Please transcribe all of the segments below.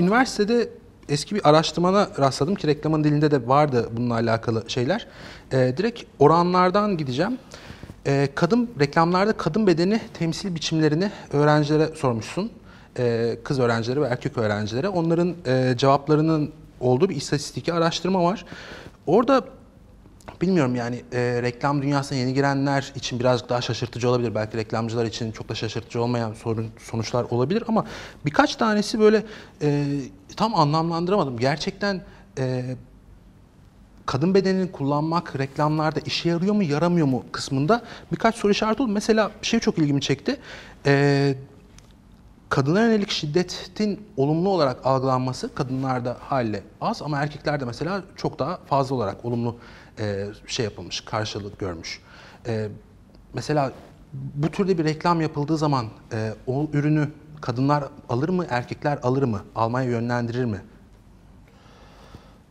üniversitede eski bir araştırmana rastladım ki reklamın dilinde de vardı bununla alakalı şeyler. Ee, direkt oranlardan gideceğim. Ee, kadın reklamlarda kadın bedeni temsil biçimlerini öğrencilere sormuşsun. Ee, kız öğrencilere ve erkek öğrencilere. Onların e, cevaplarının olduğu bir istatistik araştırma var. Orada Bilmiyorum yani e, reklam dünyasına yeni girenler için birazcık daha şaşırtıcı olabilir. Belki reklamcılar için çok da şaşırtıcı olmayan sorun sonuçlar olabilir ama birkaç tanesi böyle e, tam anlamlandıramadım. Gerçekten e, kadın bedenini kullanmak reklamlarda işe yarıyor mu yaramıyor mu kısmında birkaç soru işareti oldu. Mesela şey çok ilgimi çekti. E, kadına yönelik şiddetin olumlu olarak algılanması kadınlarda haliyle az ama erkeklerde mesela çok daha fazla olarak olumlu e, şey yapılmış, karşılık görmüş. E, mesela bu türde bir reklam yapıldığı zaman e, o ürünü kadınlar alır mı, erkekler alır mı, almaya yönlendirir mi?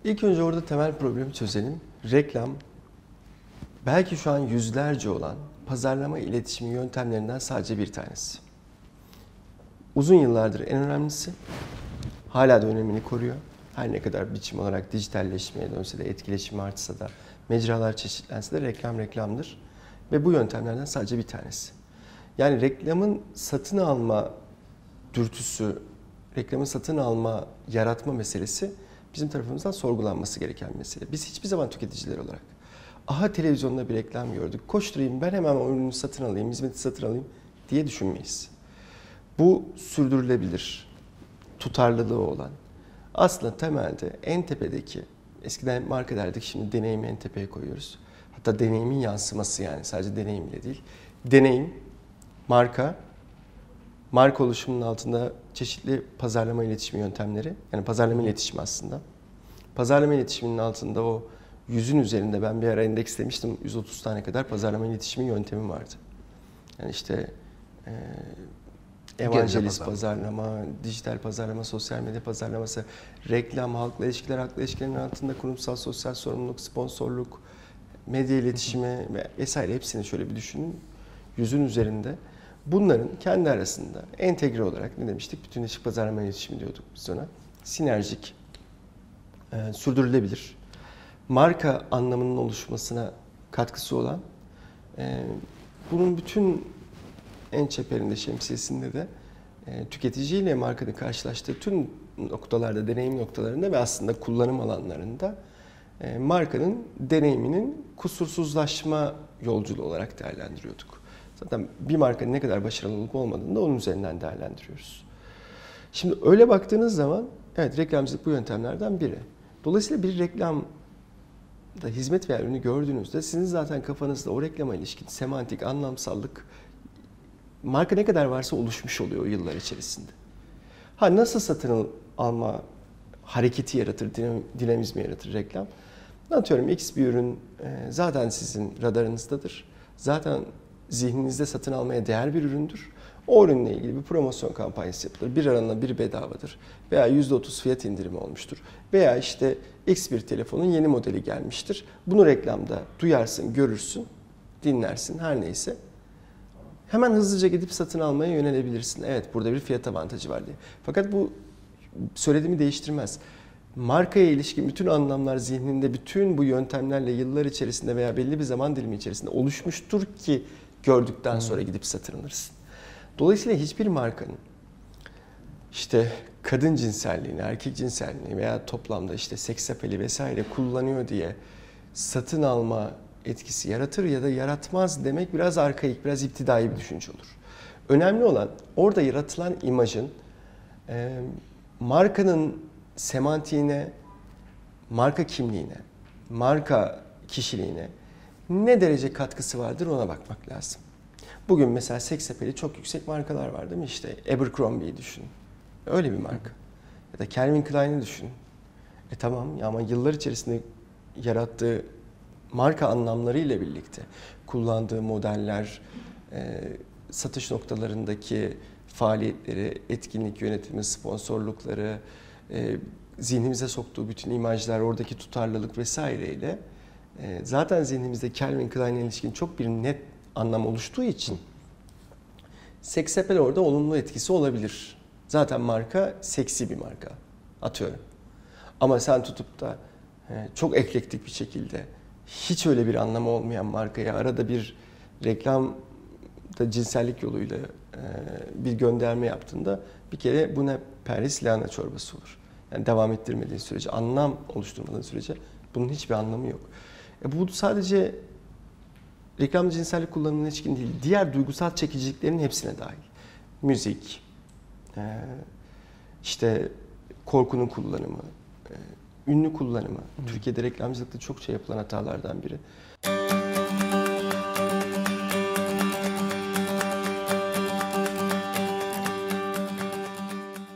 İlk önce orada temel problemi çözelim. Reklam belki şu an yüzlerce olan pazarlama iletişimi yöntemlerinden sadece bir tanesi. Uzun yıllardır en önemlisi. Hala da önemini koruyor. Her ne kadar biçim olarak dijitalleşmeye dönse de, etkileşim artsa da, mecralar çeşitlense de reklam reklamdır. Ve bu yöntemlerden sadece bir tanesi. Yani reklamın satın alma dürtüsü, reklamın satın alma, yaratma meselesi bizim tarafımızdan sorgulanması gereken mesele. Biz hiçbir zaman tüketiciler olarak aha televizyonda bir reklam gördük, koşturayım ben hemen o ürünü satın alayım, hizmeti satın alayım diye düşünmeyiz. Bu sürdürülebilir, tutarlılığı olan, aslında temelde en tepedeki, eskiden marka derdik şimdi deneyimi en tepeye koyuyoruz. Hatta deneyimin yansıması yani sadece deneyim bile değil. Deneyim, marka, marka oluşumunun altında çeşitli pazarlama iletişimi yöntemleri, yani pazarlama iletişimi aslında. Pazarlama iletişiminin altında o yüzün üzerinde ben bir ara endekslemiştim 130 tane kadar pazarlama iletişimi yöntemi vardı. Yani işte e, evangelist pazarlama. pazarlama, dijital pazarlama, sosyal medya pazarlaması, reklam, halkla ilişkiler, halkla ilişkilerin altında kurumsal sosyal sorumluluk, sponsorluk, medya iletişimi ve vesaire hepsini şöyle bir düşünün. Yüzün üzerinde. Bunların kendi arasında entegre olarak ne demiştik? Bütün ilişki pazarlama iletişimi diyorduk biz ona. Sinerjik, e, sürdürülebilir, marka anlamının oluşmasına katkısı olan, e, bunun bütün en çeperinde şemsiyesinde de e, tüketiciyle markanın karşılaştığı tüm noktalarda, deneyim noktalarında ve aslında kullanım alanlarında e, markanın deneyiminin kusursuzlaşma yolculuğu olarak değerlendiriyorduk. Zaten bir markanın ne kadar başarılı olup olmadığını da onun üzerinden değerlendiriyoruz. Şimdi öyle baktığınız zaman evet reklamcılık bu yöntemlerden biri. Dolayısıyla bir reklam da hizmet veya ürünü gördüğünüzde sizin zaten kafanızda o reklama ilişkin semantik, anlamsallık marka ne kadar varsa oluşmuş oluyor o yıllar içerisinde. Ha nasıl satın alma hareketi yaratır, dinamizmi yaratır reklam? Atıyorum X bir ürün e, zaten sizin radarınızdadır. Zaten zihninizde satın almaya değer bir üründür. O ürünle ilgili bir promosyon kampanyası yapılır. Bir aranla bir bedavadır. Veya %30 fiyat indirimi olmuştur. Veya işte X bir telefonun yeni modeli gelmiştir. Bunu reklamda duyarsın, görürsün, dinlersin her neyse. Hemen hızlıca gidip satın almaya yönelebilirsin. Evet burada bir fiyat avantajı var diye. Fakat bu söylediğimi değiştirmez. Markaya ilişkin bütün anlamlar zihninde bütün bu yöntemlerle yıllar içerisinde veya belli bir zaman dilimi içerisinde oluşmuştur ki gördükten sonra gidip satın alırsın. Dolayısıyla hiçbir markanın işte kadın cinselliğini, erkek cinselliğini veya toplamda işte seks apeli vesaire kullanıyor diye satın alma etkisi yaratır ya da yaratmaz demek biraz arkaik, biraz iptidai bir düşünce olur. Önemli olan orada yaratılan imajın e, markanın semantiğine, marka kimliğine, marka kişiliğine ne derece katkısı vardır ona bakmak lazım. Bugün mesela seks sepeli çok yüksek markalar var değil mi? İşte Abercrombie'yi düşün. Öyle bir marka. Ya da Calvin Klein'i düşün. E tamam ama yıllar içerisinde yarattığı marka anlamları ile birlikte kullandığı modeller, e, satış noktalarındaki faaliyetleri, etkinlik yönetimi, sponsorlukları, e, zihnimize soktuğu bütün imajlar, oradaki tutarlılık vesaireyle e, zaten zihnimizde Calvin Klein'e ilişkin çok bir net anlam oluştuğu için seksapel orada olumlu etkisi olabilir. Zaten marka seksi bir marka. Atıyorum. Ama sen tutup da çok eklektik bir şekilde hiç öyle bir anlamı olmayan markaya arada bir reklam da cinsellik yoluyla e, bir gönderme yaptığında bir kere bu ne perhis lahana çorbası olur. Yani devam ettirmediğin sürece, anlam oluşturmadığın sürece bunun hiçbir anlamı yok. E, bu sadece reklam cinsellik kullanımına ilişkin değil, diğer duygusal çekiciliklerin hepsine dahil. Müzik, e, işte korkunun kullanımı, e, ünlü kullanımı. Türkiye'de reklamcılıkta çokça yapılan hatalardan biri.